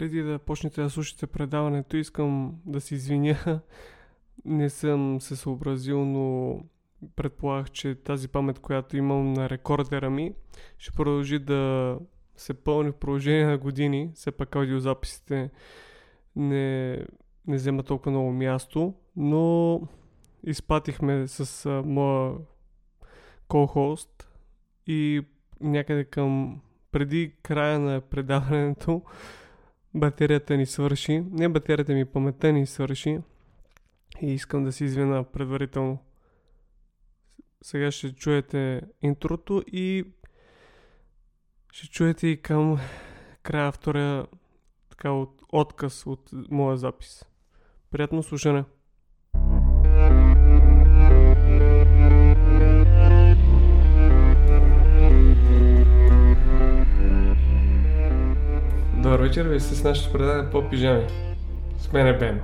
преди да почнете да слушате предаването, искам да се извиня. Не съм се съобразил, но предполагах, че тази памет, която имам на рекордера ми, ще продължи да се пълни в продължение на години. Все пак аудиозаписите не, не взема толкова много място, но изпатихме с моя ко-хост и някъде към преди края на предаването батерията ни свърши. Не батерията ми, паметта ни свърши. И искам да се извина предварително. Сега ще чуете интрото и ще чуете и към края втория така от отказ от моя запис. Приятно слушане! Добър вечер, ви сте с нашето предаване по пижами. С мен е Бено.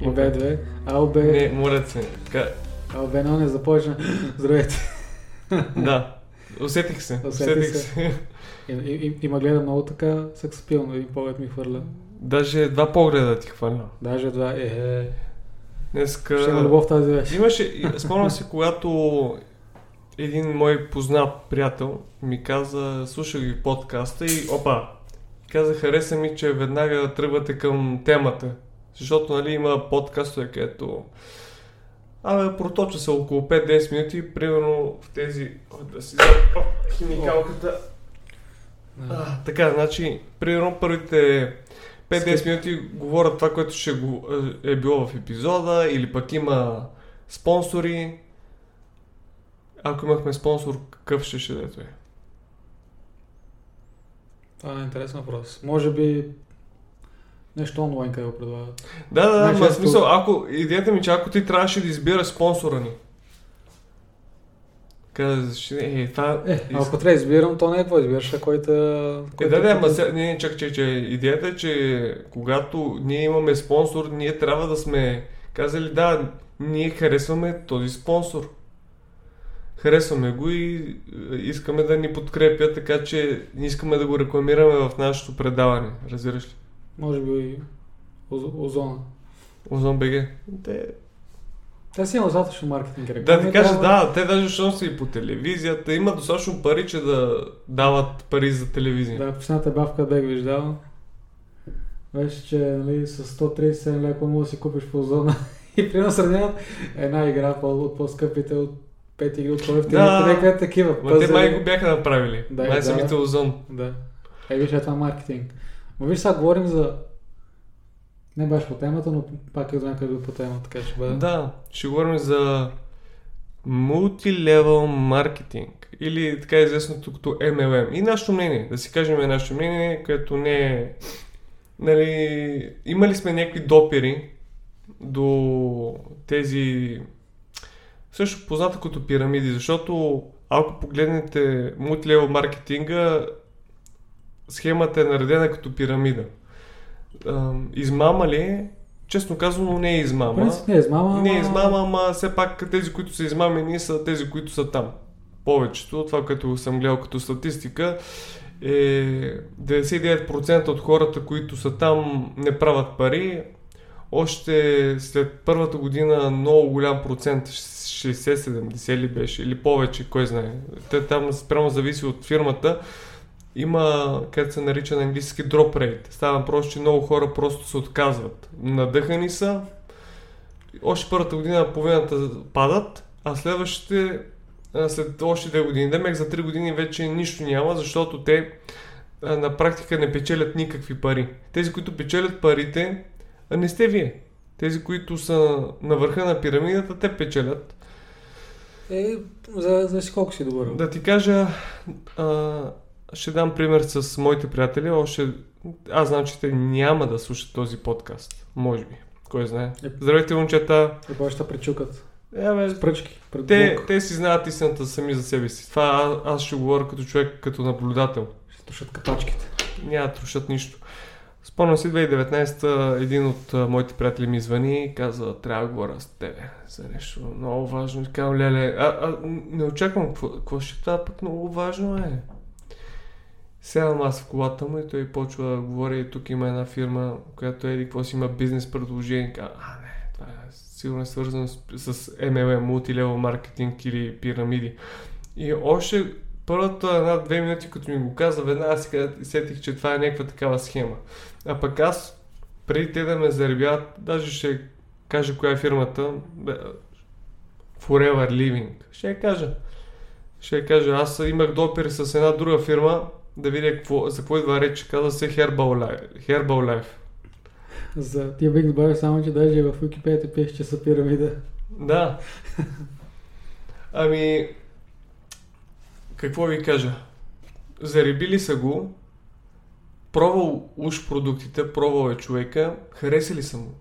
И Б2. Ало Б. Не, моля се. Така, Ало Бено не започна. Здравейте. да, усетих се. Усетих Усетих се. И, и, и, ма гледа много така сексапилно. Един поглед ми хвърля. Даже два погледа ти хвърля. Даже два. Е, е. Днеска... Ще има любов тази вечер. Имаше, спомням се, когато един мой познат приятел ми каза, слушах ви подкаста и опа, каза, хареса ми, че веднага тръгвате към темата. Защото, нали, има подкастове, където Абе, проточа се около 5-10 минути, примерно в тези... О, да си взема химикалката. А, така, значи, примерно първите 5-10 минути говорят това, което ще го, е било в епизода, или пък има спонсори. Ако имахме спонсор, какъв ще ще да е? Това е интересен въпрос. Може би нещо онлайн къде го предлагат. Да, да, да, ма смисъл, ако, идеята ми, че ако ти трябваше да избираш спонсора ни, казваш, е, това... Е, ако трябва да избирам, то не е какво избираш, а който... Е, да, да, ама сега, не, не, чак, че, че идеята е, че когато ние имаме спонсор, ние трябва да сме казали, да, ние харесваме този спонсор. Харесваме го и е, искаме да ни подкрепя, така че не искаме да го рекламираме в нашето предаване. Разбираш ли? Може би Оз- Озона. Озон БГ. Те... Те си има достатъчно маркетинг Да реклами. ти кажа, трябва- да, те даже защото са и по телевизията, имат достатъчно пари, че да дават пари за телевизия. Да, последната бавка бех виждал. Беше, че нали, с 137 лева може да си купиш по зона и примерно сравняват една игра от по-скъпите от 5 игри от по-ефтините. Да. Такива. Ма те май го бяха направили. Да, май да. самите Озон. Да. Е, виж, е това маркетинг. Но виж, сега говорим за... Не баш по темата, но пак е до някъде по темата, така ще бъде. Да, ще говорим за мултилевел маркетинг или така известното като MLM. И нашето мнение, да си кажем нашето мнение, което не е... Нали, имали сме някакви допири до тези също позната като пирамиди, защото ако погледнете мултилевел маркетинга, схемата е наредена като пирамида. Ам, Измама ли е? Честно казано не е измама. принцип не е измама, Не е ама- измама, ама все пак тези, които са измамени, са тези, които са там. Повечето, това, което съм гледал като статистика, е 99% от хората, които са там, не правят пари. Още след първата година много голям процент, 60-70 ли беше, или повече, кой знае. Те там спрямо зависи от фирмата. Има, как се нарича на английски, drop rate. Става просто, че много хора просто се отказват. Надъхани са, още първата година половината падат, а следващите след още две години. Демек за три години вече нищо няма, защото те на практика не печелят никакви пари. Тези, които печелят парите, а не сте вие. Тези, които са на върха на пирамидата, те печелят. Е, за, за колко си добър. Да ти кажа, а, ще дам пример с моите приятели. Още, аз знам, че те няма да слушат този подкаст. Може би. Кой знае. Е. Здравейте, момчета. После ще пречукат. Е, бе, С пръчки. Пред те, те си знаят истината сами за себе си. Това аз, аз ще говоря като човек, като наблюдател. Ще тушат капачките. Няма да трушат нищо. Спомням си 2019 един от а, моите приятели ми звъни и каза, трябва да говоря с тебе за нещо много важно. И казвам, леле, а, а, не очаквам какво, ще става, пък много важно е. Сядам аз в колата му и той почва да говори, тук има една фирма, която еди какво си има бизнес предложение. Казва, а не, това е сигурно е свързано с, с MLM, мултилево маркетинг или пирамиди. И още първата една-две минути, като ми го каза, веднага си сетих, че това е някаква такава схема. А пък аз, преди те да ме заребят, даже ще кажа коя е фирмата, Forever Living. Ще я кажа. Ще я кажа. Аз имах допир с една друга фирма, да видя какво, за какво идва реч. Каза се Herbal Life. Herbal Life. За тия бих добавил само, че даже в Wikipedia пише, че са пирамида. Да. Ами, какво ви кажа? Заребили са го, пробвал уж продуктите, пробвал е човека, харесали са му.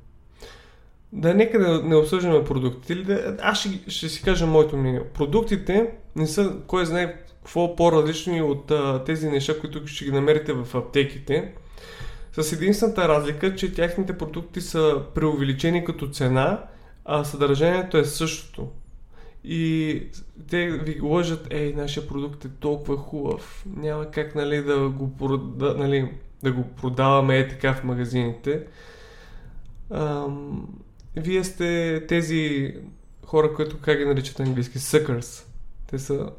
Да, нека да не обсъждаме продуктите. Да, аз ще, ще си кажа моето мнение. Продуктите не са, кой знае какво по-различни от а, тези неща, които ще ги намерите в аптеките. С единствената разлика, че тяхните продукти са преувеличени като цена, а съдържанието е същото. И те ви лъжат, ей, нашия продукт е толкова хубав, няма как нали, да, го прода, нали, да го продаваме е така в магазините. Ам, вие сте тези хора, които как ги наричат английски? Suckers. Те са...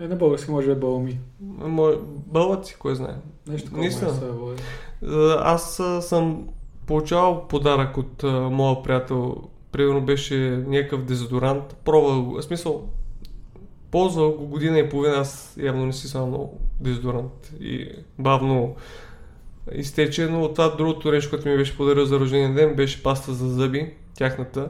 Е, на български може би бълми. Бълъци, кой знае. Нещо такова са. Аз съм получавал подарък от а, моя приятел. Примерно беше някакъв дезодорант. Пробвал го. В смисъл, ползвал го година и половина. Аз явно не си само дезодорант. И бавно изтече, но това другото нещо, което ми беше подарил за рождения ден, беше паста за зъби, тяхната,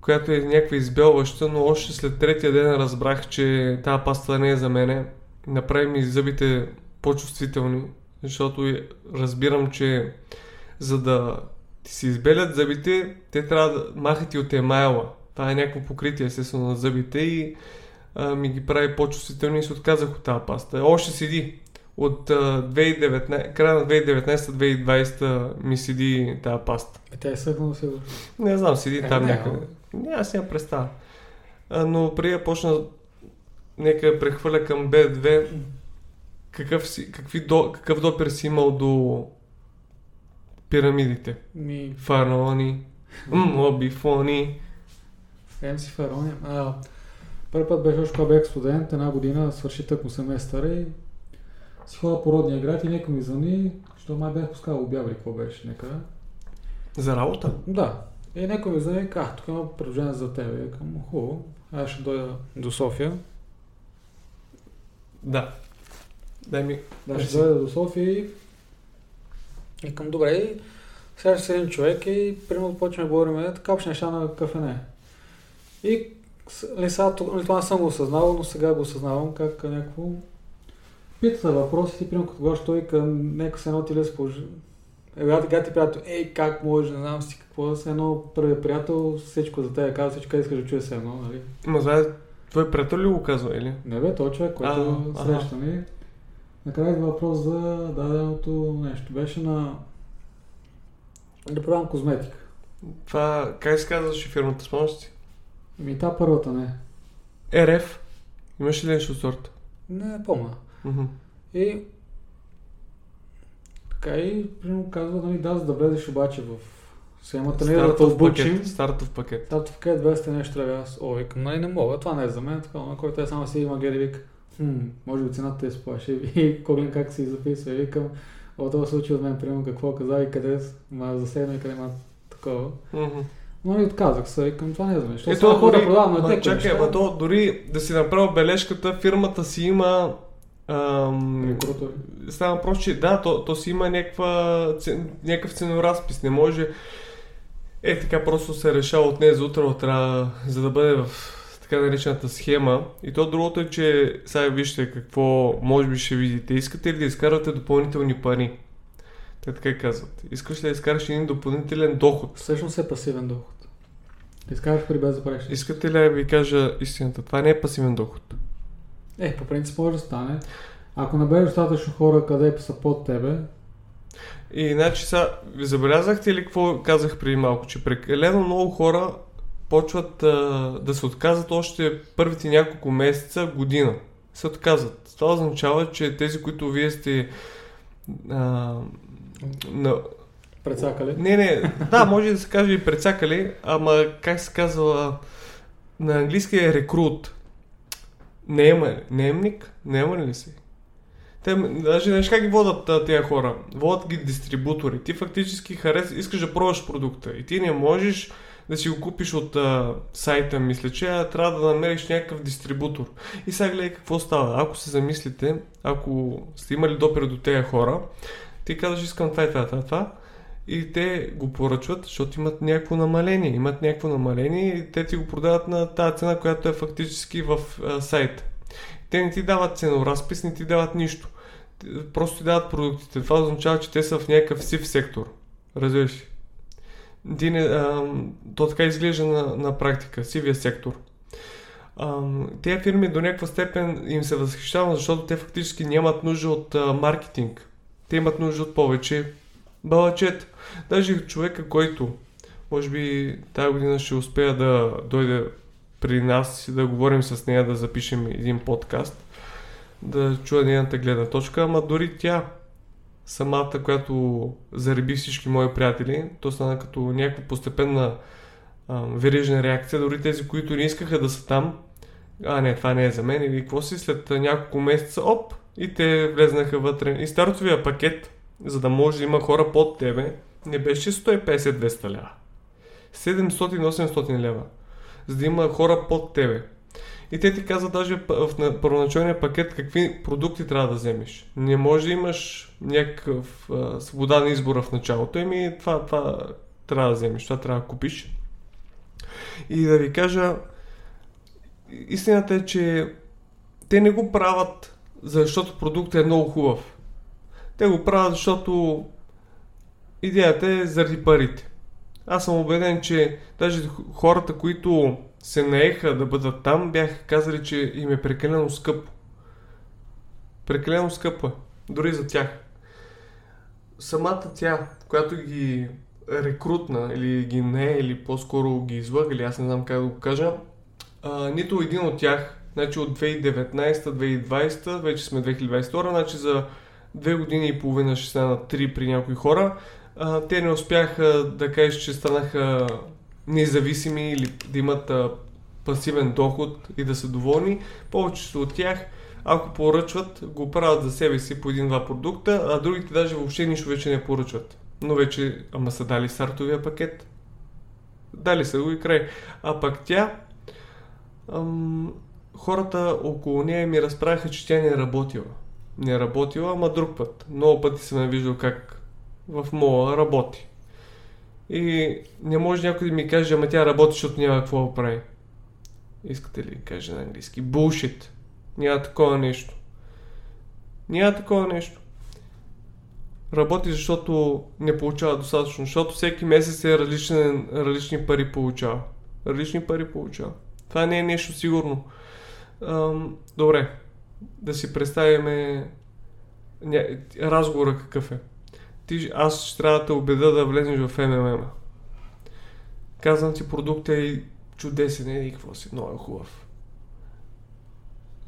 която е някаква избелваща, но още след третия ден разбрах, че тази паста не е за мене. Направи ми зъбите по-чувствителни, защото разбирам, че за да ти се избелят зъбите, те трябва да махат и от емайла. Това е някакво покритие, естествено, на зъбите и а, ми ги прави по-чувствителни и се отказах от тази паста. Още седи от 2019, края на 2019-2020 ми седи тази паста. Е, тя е съхнала сигурно. Не знам, седи е, там не, някъде. Не, аз я представя. Но преди да почна, нека прехвърля към B2, какъв, си, какви до, какъв допир си имал до пирамидите? Ми... Фараони, мобифони. си фараони. А, първи път беше още когато бях студент, една година свърши тъкмо семестър и си ходя по родния град и някой ми звъни, защото май бях пускал обява какво беше някъде. За работа? Да. И някой ми звъни, а, тук има предложение за теб. Викам, хубаво, аз ще дойда до София. Да. Дай ми. Да, ще дойда до София и Викам, добре, и сега ще един човек и примерно почваме да говорим, така ще неща на кафене. И ли, нали, сега, нали, това не съм го осъзнавал, но сега го осъзнавам как някакво Пита въпроси, примерно като говориш той към нека се едно ти лес пож... Е, така ти приятел, ей, как може, не знам си какво, се едно първият приятел, всичко за теб казва, всичко искаш да чуе се едно, нали? Ма това е, твой приятел ли го казва, или? Не бе, той човек, който среща ми. Накрая идва въпрос за даденото нещо. Беше на... Да продавам козметика. Това, как се казваше фирмата, спомняш си? Ми та първата не. РФ? Имаш ли нещо от сорта? Не, помня. Mm-hmm. И така и примерно казва, нали, да, за да влезеш обаче в схемата, не да те обучим. Стартов пакет. Стартов пакет 200 нещо трябва аз. О, викам, нали не мога, това не е за мен, така, на който е само си има гери, вик, хм, може би цената те сплаши. И Коглин как си записва, и викам, о, това случи от мен, примерно какво каза и къде ма засегна и къде има такова. Mm-hmm. Но и отказах се, към това не е за мен. Ето, хора продавам на Чакай, ама то дори да си направил бележката, фирмата си има Ам, става просто, че да, то, то си има някаква, някакъв ценоразпис. Не може е така просто се решава от днес за утре, трябва, за да бъде в така наречената схема. И то другото е, че сега вижте какво може би ще видите. Искате ли да изкарвате допълнителни пари? Те така казват. Искаш ли да изкараш един допълнителен доход? Всъщност е пасивен доход. Изкараш пари без да правиш. Искате ли да ви кажа истината? Това не е пасивен доход. Е, по принцип може да стане. Ако набереш достатъчно хора, къде са под тебе. И значи сега, забелязахте ли какво казах преди малко, че прекалено много хора почват а, да се отказват още първите няколко месеца, година. се отказват. Това означава, че тези, които вие сте а, на, Прецакали. не, не, да, може да се каже и прецакали, ама как се казва, на английски е рекрут. Наема, наемник? Наема ли си? Те, даже знаеш как ги водят тези хора? Водят ги дистрибутори. Ти фактически харес, искаш да пробваш продукта и ти не можеш да си го купиш от а, сайта, мисля, че а, трябва да намериш някакъв дистрибутор. И сега гледай какво става. Ако се замислите, ако сте имали допир до тези хора, ти казваш искам това и това, това, това и те го поръчват, защото имат някакво намаление. Имат някакво намаление и те ти го продават на тази цена, която е фактически в а, сайта. Те не ти дават ценоразпис, не ти дават нищо. Просто ти дават продуктите. Това означава, че те са в някакъв сив сектор. Разбираш ли? Не, а, то така изглежда на, на практика, сивия сектор. А, тези фирми до някаква степен им се възхищавам, защото те фактически нямат нужда от а, маркетинг. Те имат нужда от повече балачет. Даже човека, който може би тази година ще успея да дойде при нас и да говорим с нея, да запишем един подкаст, да чуя нейната гледна точка, ама дори тя, самата, която зареби всички мои приятели, то стана като някаква постепенна а, верижна реакция, дори тези, които не искаха да са там, а не, това не е за мен или какво си, след няколко месеца, оп, и те влезнаха вътре. И стартовия пакет, за да може да има хора под тебе, не беше 150-200 лева. 700-800 лева. За да има хора под тебе. И те ти казват даже в на- първоначалния пакет какви продукти трябва да вземеш. Не може да имаш някакъв а, свободен избор в началото. Еми това, това трябва да вземеш, това трябва да купиш. И да ви кажа, истината е, че те не го правят, защото продуктът е много хубав. Те го правят, защото идеята е заради парите. Аз съм убеден, че даже хората, които се наеха да бъдат там, бяха казали, че им е прекалено скъпо. Прекалено скъпо е. Дори за тях. Самата тя, която ги рекрутна или ги не, или по-скоро ги излъга, или аз не знам как да го кажа, а, нито един от тях, значи от 2019-2020, вече сме 2022, значи за две години и половина ще станат три при някои хора, а, те не успяха да кажеш, че станаха независими или да имат а, пасивен доход и да са доволни. Повечето от тях, ако поръчват, го правят за себе си по един-два продукта, а другите даже въобще нищо вече не поръчват. Но вече, ама са дали стартовия пакет. Дали са го и край. А пък тя, ам, хората около нея ми разправяха, че тя не е работила. Не е работила, ама друг път. Много пъти съм я виждал как в мола работи. И не може някой да ми каже, ама тя работи, защото няма какво да прави. Искате ли да кажа на английски? Bullshit. Няма такова нещо. Няма такова нещо. Работи, защото не получава достатъчно, защото всеки месец е различен, различни пари получава. Различни пари получава. Това не е нещо сигурно. Ам, добре, да си представиме ня... разговора какъв е. Ти, аз ще трябва да те убеда да влезеш в МММ. Казвам ти, продукт е чудесен, е и какво си, много е хубав.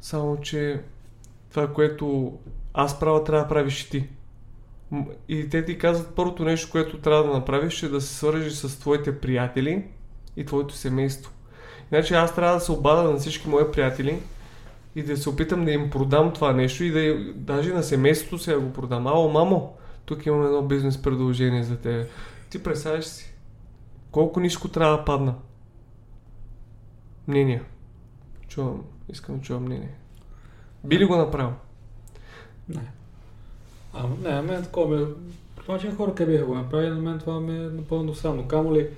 Само, че това, което аз правя, трябва да правиш и ти. И те ти казват, първото нещо, което трябва да направиш е да се свържиш с твоите приятели и твоето семейство. Иначе аз трябва да се обада на всички мои приятели и да се опитам да им продам това нещо и да даже на семейството сега го продам. Ало, мамо, тук имам едно бизнес предложение за теб. Ти представяш си, колко ниско трябва да падна? Мнения. Чувам, искам да чувам мнение. Би ли го направил? Не. А, не, на мен такова ме... Значи хора къде биха го направили, на мен това ме е напълно странно. Камо ли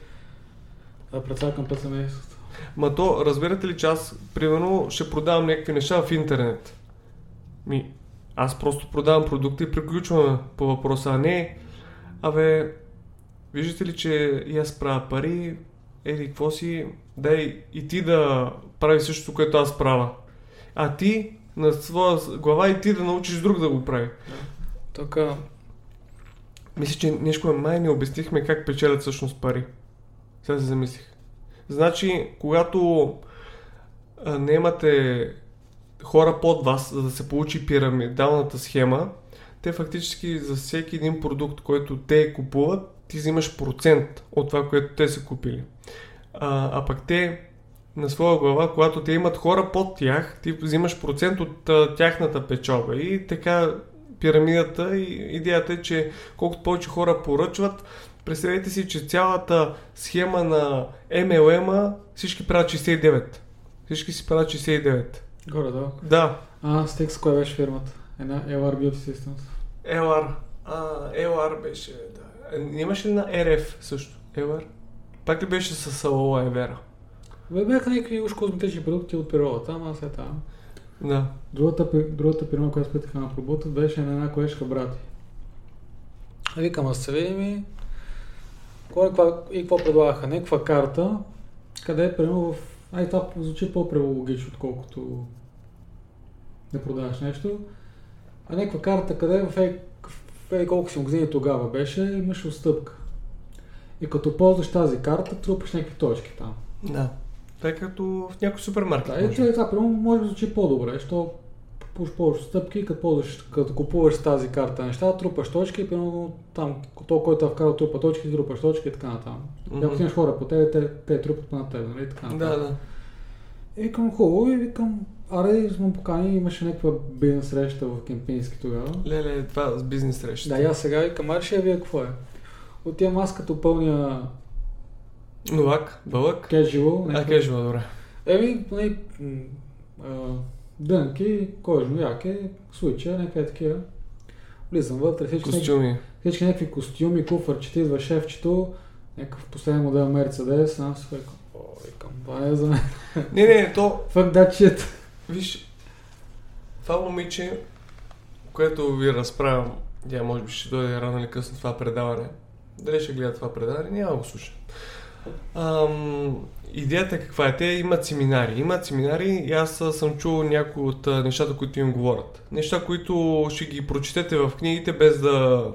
да прецакам пред семейството. Ма то, разбирате ли, че аз, примерно, ще продавам някакви неща в интернет. Ми, аз просто продавам продукти и приключваме по въпроса, а не, абе, виждате ли, че и аз правя пари, еди, какво си, дай и ти да правиш същото, което аз правя. А ти, на своя глава и ти да научиш друг да го прави. Тук, Мисля, че нещо май не обяснихме как печелят всъщност пари. Сега се замислих. Значи, когато имате хора под вас, за да се получи пирамидалната схема, те фактически за всеки един продукт, който те купуват, ти взимаш процент от това, което те са купили. А, а пък те на своя глава, когато те имат хора под тях, ти взимаш процент от а, тяхната печалба. И така пирамидата и идеята е, че колкото повече хора поръчват, представете си, че цялата схема на MLM всички правят 69. Всички си правят 69. Горе, да. Да. А, с текст, коя беше фирмата? Една LR Beauty Systems. LR. А, LR беше, да. Е, Имаше на RF също? LR? Пак ли беше с Aloe Vera? Бе, бяха някакви уж козметични продукти от природата, ама след това. Да. Другата, другата фирма, която спитаха на пробута, беше на една колежка брати. А Викам, аз се видим и... Кой, и какво предлагаха? Някаква карта, къде е примерно в... Ай, това звучи по-прелогично, отколкото да продаваш нещо. А някаква карта, къде в ей, в ей колко си години тогава беше, имаш отстъпка. И като ползваш тази карта, трупаш някакви точки там. Да. Тъй като в някой супермаркет. Да, и може. това, примерно може да звучи по-добре, що пуш повече стъпки, като, ползваш, като купуваш тази карта неща, трупаш точки, примерно там, то, който е вкарал трупа точки, трупаш точки и така нататък. Мгм. Mm-hmm. Ако имаш хора по тебе, те, те трупат на тебе, нали? Така Да, нататък. да. И викам хубаво и викам, аре, сме покани, имаше някаква бизнес среща в Кемпински тогава. Леле, това с бизнес среща. Да, аз сега викам, аре ще я вие какво е. Отивам аз като пълня Новак, бълък. кежуал, А, кежуал, добре. Еми, нали, м, а, дънки, кожно яке, случая, някакви такива. Влизам вътре, всички, някакви, Костюми. всички някакви костюми, куфърчета, идва шефчето, някакъв последен модел Мерцедес, аз си викам, о, викам, това не е за мен. Не, не, то, Fuck that shit. виж, това момиче, което ви разправям, тя може би ще дойде рано или късно това предаване. Дали ще гледа това предаване, няма го слуша. Ам, идеята каква е? Те имат семинари. Имат семинари и аз съм чул някои от нещата, които им говорят. Неща, които ще ги прочетете в книгите без да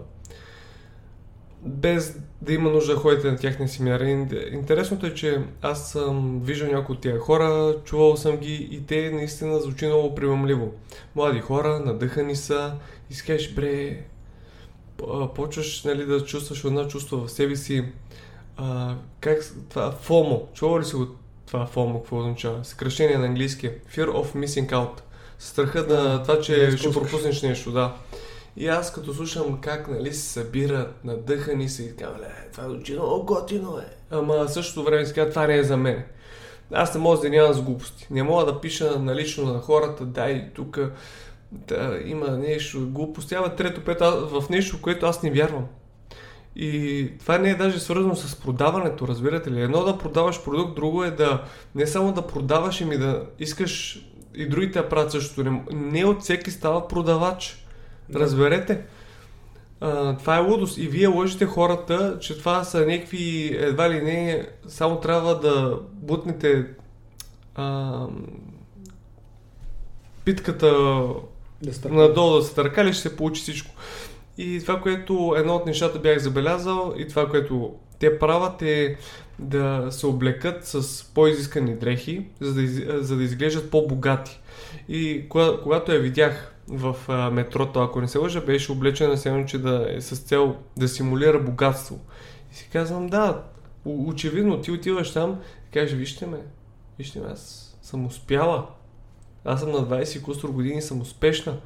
без да има нужда да ходите на тяхния семинар. Ин- Интересното е, че аз съм виждал някои от тия хора, чувал съм ги и те наистина звучи много примамливо. Млади хора, надъхани са и си кажеш, бре, почваш нали, да чувстваш едно чувство в себе си. А, как това FOMO, чува ли си от това FOMO, какво означава? Съкръщение на английски. Fear of missing out. Страха да, Да, това, че да ще пропуснеш нещо, да. И аз като слушам как нали, се събират, надъхани се и така, ле, това звучи много готино е. Ама същото време си казва, това не е за мен. Аз не мога да нямам с глупости. Не мога да пиша налично на хората, дай тук да, има нещо глупости. Ама трето, пето, аз- в нещо, което аз не вярвам. И това не е даже свързано с продаването, разбирате ли? Едно да продаваш продукт, друго е да не само да продаваш, ами да искаш и другите да правят същото. Не, не от всеки става продавач. Да. Разберете? А, това е лудост. И вие лъжите хората, че това са някакви, едва ли не, само трябва да бутнете а, питката Да надолу да се търкали, ще се получи всичко. И това, което едно от нещата бях забелязал и това, което те правят е да се облекат с по-изискани дрехи, за да, из, за да изглеждат по-богати. И кога, когато я видях в а, метрото, ако не се лъжа, беше облечена се че да е с цел да симулира богатство. И си казвам, да, очевидно ти отиваш там и кажеш, вижте ме, вижте ме, аз съм успяла. Аз съм на 20 кустор години съм успешна.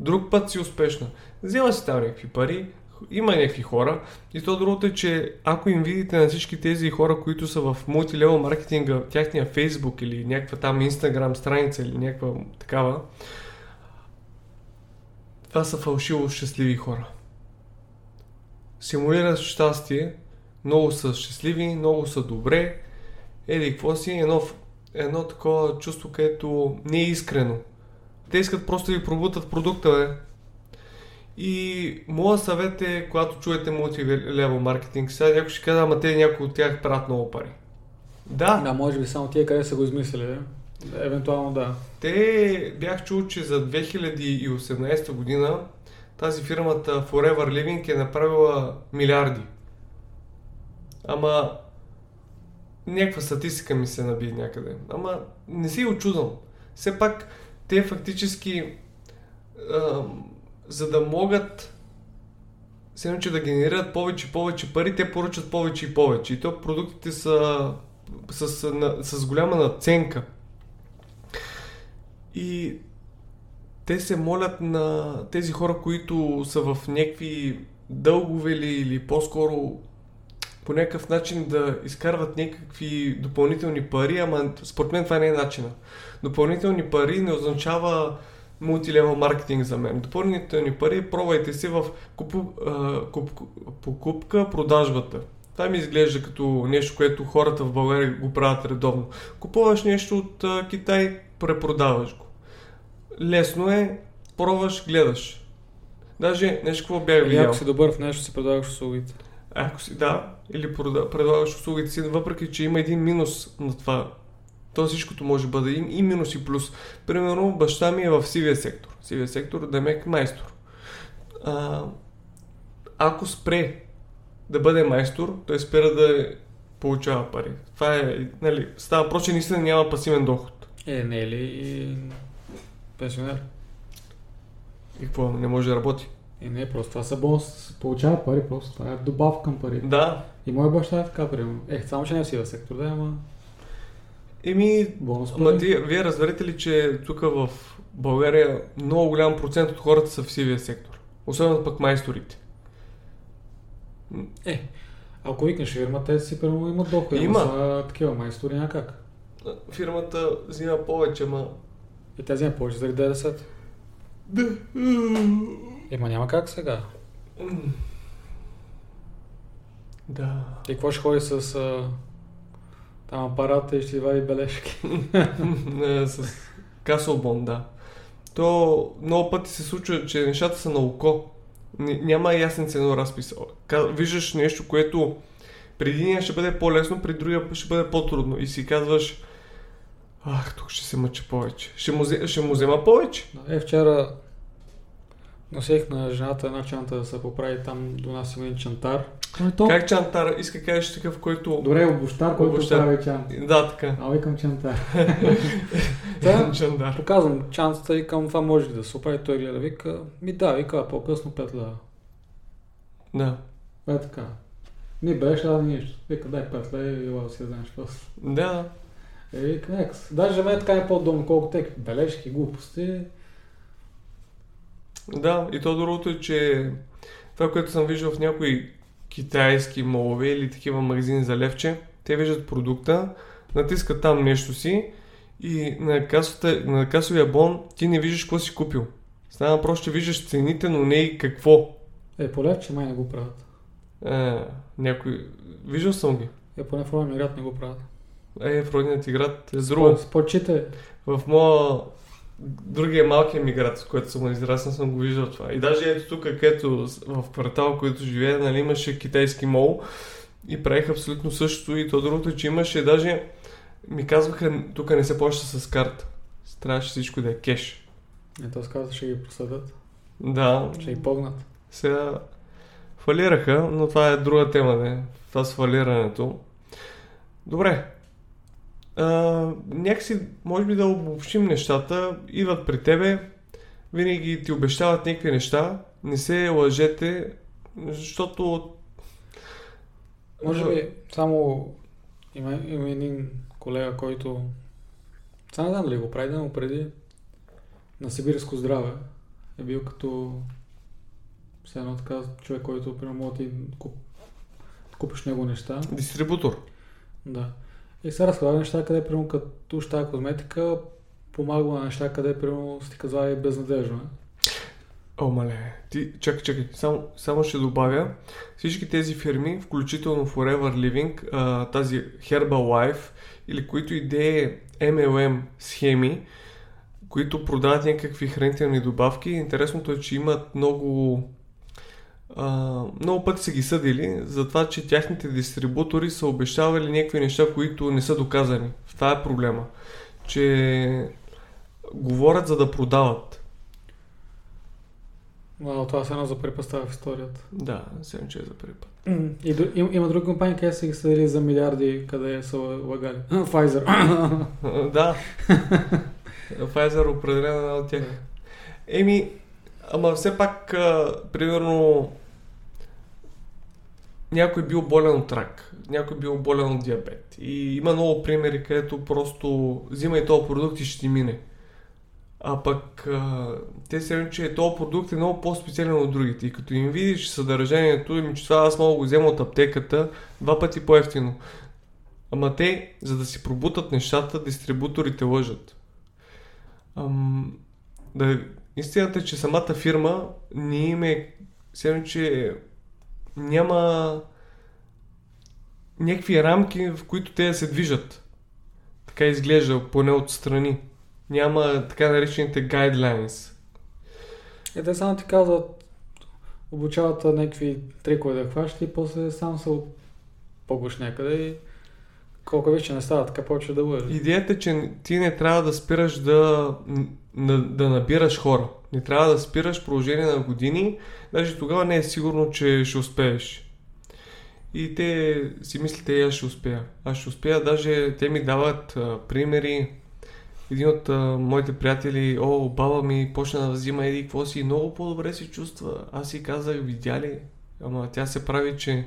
Друг път си успешна. Взема си там някакви пари, има някакви хора. И то другото е, че ако им видите на всички тези хора, които са в мултилевел маркетинга, тяхния фейсбук или някаква там инстаграм страница или някаква такава, това са фалшиво щастливи хора. Симулират щастие, много са щастливи, много са добре, еди какво си, едно, едно такова чувство, където не е искрено. Те искат просто да ви пробутат продукта, бе. И моят съвет е, когато чуете мултилевел маркетинг, сега някой ще каже, ама те някои от тях правят много пари. Да, Да, може би само тия къде са го измислили, да? Евентуално да. те бях чул, че за 2018 година тази фирмата Forever Living е направила милиарди. Ама някаква статистика ми се наби някъде. Ама не си очудвам. Все пак те фактически, а, за да могат все че да генерират повече и повече пари, те поръчат повече и повече. И то продуктите са с, на, с голяма наценка. И те се молят на тези хора, които са в някакви дългове или, или по-скоро по някакъв начин да изкарват някакви допълнителни пари, ама според мен това не е начина. Допълнителни пари не означава мултилевел маркетинг за мен. Допълнителни пари пробвайте си в купу, а, куп, покупка, продажбата. Това ми изглежда като нещо, което хората в България го правят редовно. Купуваш нещо от а, Китай, препродаваш го. Лесно е, пробваш, гледаш. Даже нещо какво бях видял. Ако си добър в нещо, си предлагаш услугите. Ако си, да, или предлагаш услугите си, въпреки че има един минус на това. То всичкото може да бъде и, минус и плюс. Примерно баща ми е в сивия сектор. Сивия сектор да е майстор. А, ако спре да бъде майстор, той спира да получава пари. Това е, нали, става проче, наистина няма пасивен доход. Е, не е ли и пенсионер? И какво, не може да работи? И не, просто това са бонус, получава пари, просто това е добавка към пари. Да. И моя баща е така, примерно. Ех, само че не е в сива сектор, да, ама... Еми, бонус ама ти, вие разберете ли, че тук в България много голям процент от хората са в сивия сектор? Особено пък майсторите. Е, ако викнеш фирма, те си първо имат доход. Има. Са такива майстори някак. Фирмата взима повече, ма... И те взима повече заради 90. Да. Ема няма как сега. Да. И какво ще ходи с а, там апарата и ще вади бележки? Не, с Каселбон, да. То много пъти се случва, че нещата са на око. Няма ясен цено разпис. Виждаш нещо, което при един ще бъде по-лесно, при другия ще бъде по-трудно. И си казваш, ах, тук ще се мъча повече. Ще му, ще му взема повече. Е, вчера Носех на жената една чанта да се поправи там до нас има един чантар. То... Как чантар? Иска да кажеш такъв, който... Добре, обощар, който обощар. прави чанта. Да, така. А викам чантар. Та, чантар. Показвам чантата и към това може ли да се оправи. Той гледа, вика, ми да, вика, по-късно пет лева. Да. Е така. Не беше да нищо. Вика, дай пет лева и ела си знаеш после. Да. Е, вика, екс. Даже мен така е по-удобно, колко те бележки, глупости. Да, и то другото е, че това, което съм виждал в някои китайски молове или такива магазини за левче, те виждат продукта, натискат там нещо си и на, касата, на касовия бон ти не виждаш какво си купил. Става просто, че виждаш цените, но не и какво. Е, по левче май не го правят. Е, някой... Виждал съм ги. Е, поне в родния град не го правят. Е, в родният ти град е друго. Спочите. В моя другия малкия ми град, с който съм израснал, съм го виждал това. И даже ето тук, където в квартал, който живее, нали, имаше китайски мол и правих абсолютно същото. И то другото, е, че имаше даже ми казваха, тук не се плаща с карта. Трябваше всичко да е кеш. Ето с карта ще ги посъдят. Да. Ще ги погнат. Сега фалираха, но това е друга тема, не? Това с фалирането. Добре, а, някакси, може би да обобщим нещата, идват при тебе, винаги ти обещават някакви неща, не се лъжете, защото... Може би само има, има един колега, който сега не знам дали го прави, но преди на Сибирско здраве е бил като все едно така човек, който примерно ти куп, купиш него неща. Дистрибутор. Да. И се разхвърля неща, къде примерно като тази козметика помага на неща, къде примерно сте казали безнадежно. О, мале. Ти, чакай, чакай. Само, само ще добавя. Всички тези фирми, включително Forever Living, а, тази Herbalife или които идеи MLM схеми, които продават някакви хранителни добавки. Интересното е, че имат много а, много пъти са ги съдили за това, че тяхните дистрибутори са обещавали някакви неща, които не са доказани. Това е проблема. Че говорят за да продават. Но това е едно за първи в историята. Да, сега че е за първи път. И, има, има други компании, къде са ги съдили за милиарди, къде са лагали. Pfizer. да. Pfizer определено една от тях. Еми, ама все пак, а, примерно, някой бил болен от рак, някой бил болен от диабет. И има много примери, където просто взимай този продукт и ще ти мине. А пък те се че този продукт е много по-специален от другите. И като им видиш съдържанието, им че това аз мога го взема от аптеката два пъти по-ефтино. Ама те, за да си пробутат нещата, дистрибуторите лъжат. Ам, да, истината е, че самата фирма не им е, че няма някакви рамки, в които те се движат. Така изглежда, поне отстрани. Няма така наречените guidelines. Е, те само ти казват, обучават някакви трикове да хващат и после сам се погуш някъде и колко вече не става, така повече да бъде. Идеята е, че ти не трябва да спираш да, да, да набираш хора. Не трябва да спираш продължение на години, даже тогава не е сигурно, че ще успееш. И те си мислите, аз ще успея. Аз ще успея, даже те ми дават а, примери. Един от а, моите приятели, о, баба ми почна да взима еди, какво си, много по-добре се чувства. Аз си казах, видя ли? Ама тя се прави, че,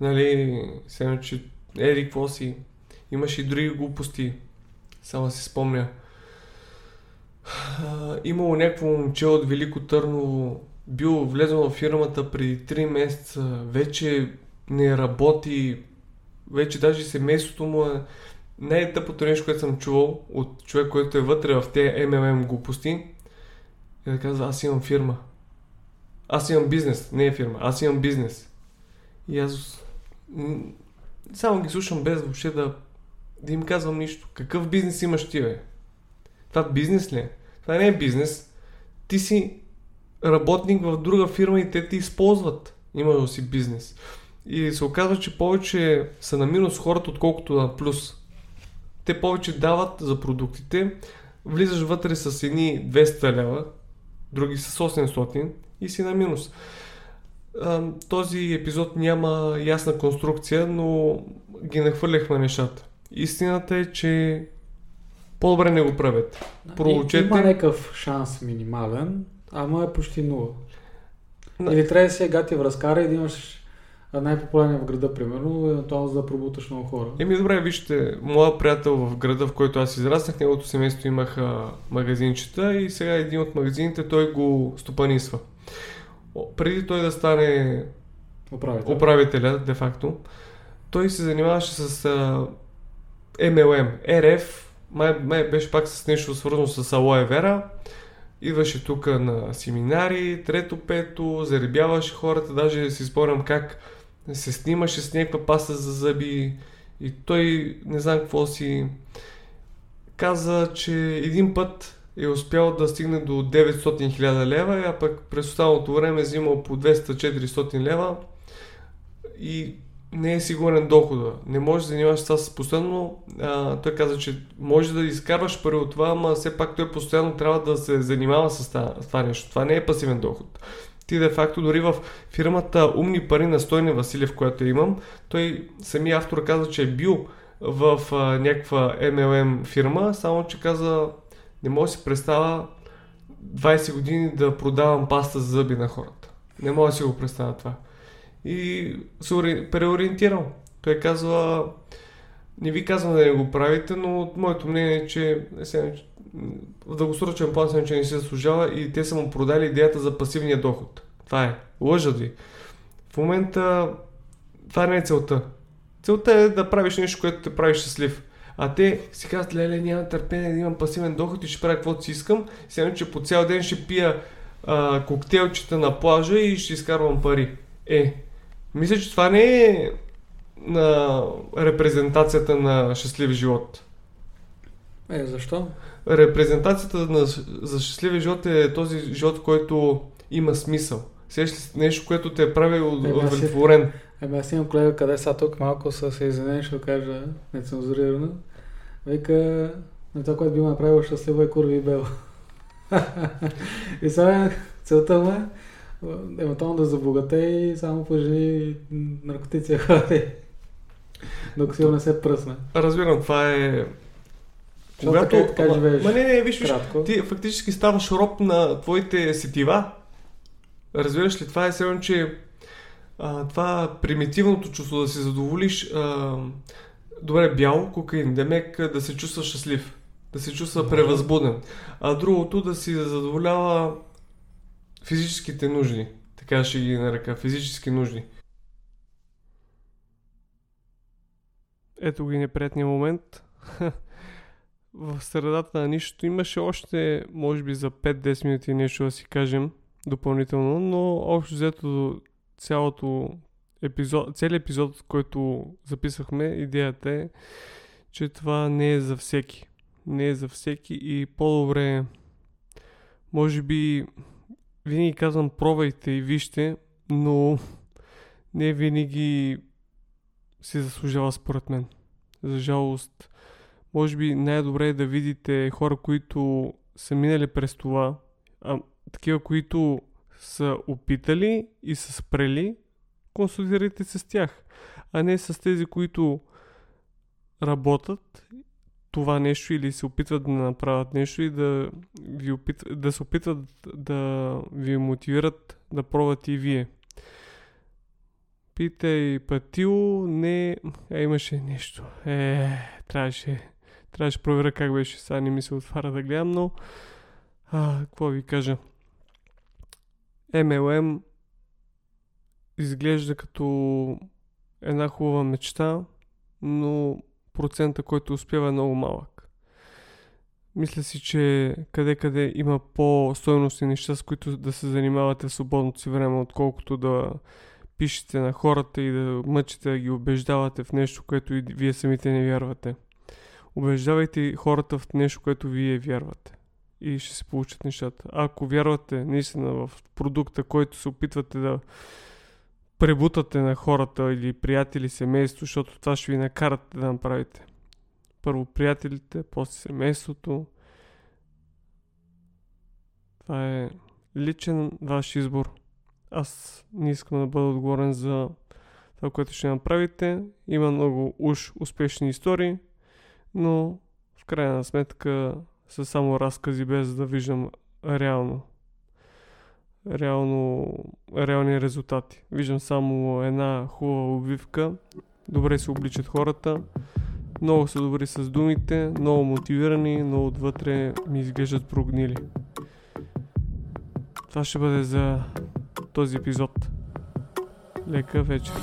нали, сега, че еди, какво си. Имаше и други глупости. Само си спомня. Имало някакво момче от Велико Търново, бил влезъл в фирмата преди 3 месеца, вече не работи, вече даже семейството му е най-тъпото нещо, което съм чувал от човек, който е вътре в тези MLM глупости, е да казва, аз имам фирма. Аз имам бизнес, не е фирма, аз имам бизнес. И аз само ги слушам без въобще да, да им казвам нищо. Какъв бизнес имаш ти, бе? Това бизнес ли е? Това не е бизнес. Ти си работник в друга фирма и те ти използват. Имаш си бизнес. И се оказва, че повече са на минус хората, отколкото на плюс. Те повече дават за продуктите, влизаш вътре с едни 200 лева, други с 800 и си на минус. Този епизод няма ясна конструкция, но ги нахвърляхме нещата. Истината е, че по-добре не го правят. Проучете. Има някакъв шанс минимален, ама е почти нула. Или трябва да се гати в разкара и да имаш най-популярният в града, примерно, евентуално за да пробуташ много хора. Еми добре, вижте, моя приятел в града, в който аз израснах, неговото семейство имаха магазинчета и сега един от магазините той го стопанисва. Преди той да стане Управител. управителя, де-факто, той се занимаваше с а, MLM, RF, май, май беше пак с нещо свързано с Алоe Vera, идваше тук на семинари, трето, пето, заребяваше хората, даже си спомням как се снимаше с някаква паста за зъби и той не знам какво си каза, че един път е успял да стигне до 900 000 лева, а пък през останалото време е взимал по 200-400 лева. И не е сигурен дохода. Не можеш да занимаваш това с постоянно. А, той каза, че може да изкарваш пари от това, но все пак той постоянно трябва да се занимава с това, с това нещо. Това не е пасивен доход ти де факто дори в фирмата Умни пари на Стойне Василев, която имам, той самия автор каза, че е бил в а, някаква MLM фирма, само че каза, не може да си представя 20 години да продавам паста за зъби на хората. Не мога да си го представя това. И се преориентирал. Той казва, не ви казвам да не го правите, но моето мнение е, че в дългосрочен план че не се заслужава и те са му продали идеята за пасивния доход. Това е. Лъжат ви. В момента това не е целта. Целта е да правиш нещо, което те прави щастлив. А те си казват, леле, няма търпение да имам пасивен доход и ще правя каквото си искам. Сега, че по цял ден ще пия а, коктейлчета на плажа и ще изкарвам пари. Е, мисля, че това не е на репрезентацията на щастлив живот. Е, защо? Репрезентацията на, за щастливия живот е този живот, който има смисъл. Сещаш се нещо, което те е прави удовлетворен. Ами аз имам колега, къде са тук, малко са се извинени, ще кажа нецензурирано. Вика, на това, което би ме направило щастливо е курви и бел. и сега целта му е евентуално да забогате и само по жени наркотици ходи. Докато сигурно не се пръсне. Разбирам, това е Когато... Така, така живееш. Ма не, не, виж, виж, ти фактически ставаш роб на твоите сетива. Разбираш ли, това е сигурно, че а, това примитивното чувство да се задоволиш а, добре, бял, кокаин, демек да се чувства щастлив, да се чувства превъзбуден, а другото да си задоволява физическите нужди, така ще ги нарека, физически нужди. Ето ги неприятния момент. в средата на нищото имаше още, може би за 5-10 минути нещо да си кажем допълнително, но общо взето цялото епизод, целият епизод, който записахме, идеята е, че това не е за всеки. Не е за всеки и по-добре може би винаги казвам пробвайте и вижте, но не винаги си заслужава според мен. За жалост, може би най-добре е да видите хора, които са минали през това, а такива, които са опитали и са спрели, консултирайте се с тях, а не с тези, които работят това нещо или се опитват да направят нещо и да, ви опит... да се опитват да ви мотивират да пробвате и вие. Питай пътил, не... А, имаше нещо. Е, трябваше... Трябваше проверя как беше. Сега не ми се отваря да гледам, но... А, какво ви кажа? MLM изглежда като една хубава мечта, но процента, който успява е много малък. Мисля си, че къде-къде има по-стойностни неща, с които да се занимавате в свободното си време, отколкото да пишете на хората и да мъчите да ги убеждавате в нещо, което и вие самите не вярвате. Убеждавайте хората в нещо, което вие вярвате и ще се получат нещата. Ако вярвате наистина в продукта, който се опитвате да пребутате на хората или приятели, семейство, защото това ще ви накарате да направите. Първо приятелите, после семейството. Това е личен ваш избор. Аз не искам да бъда отговорен за това, което ще направите. Има много уж успешни истории, но в крайна сметка са само разкази без да виждам реално реално, реални резултати. Виждам само една хубава обвивка, добре се обличат хората, много са добри с думите, много мотивирани, но отвътре ми изглеждат прогнили. Това ще бъде за този епизод. Лека вечер.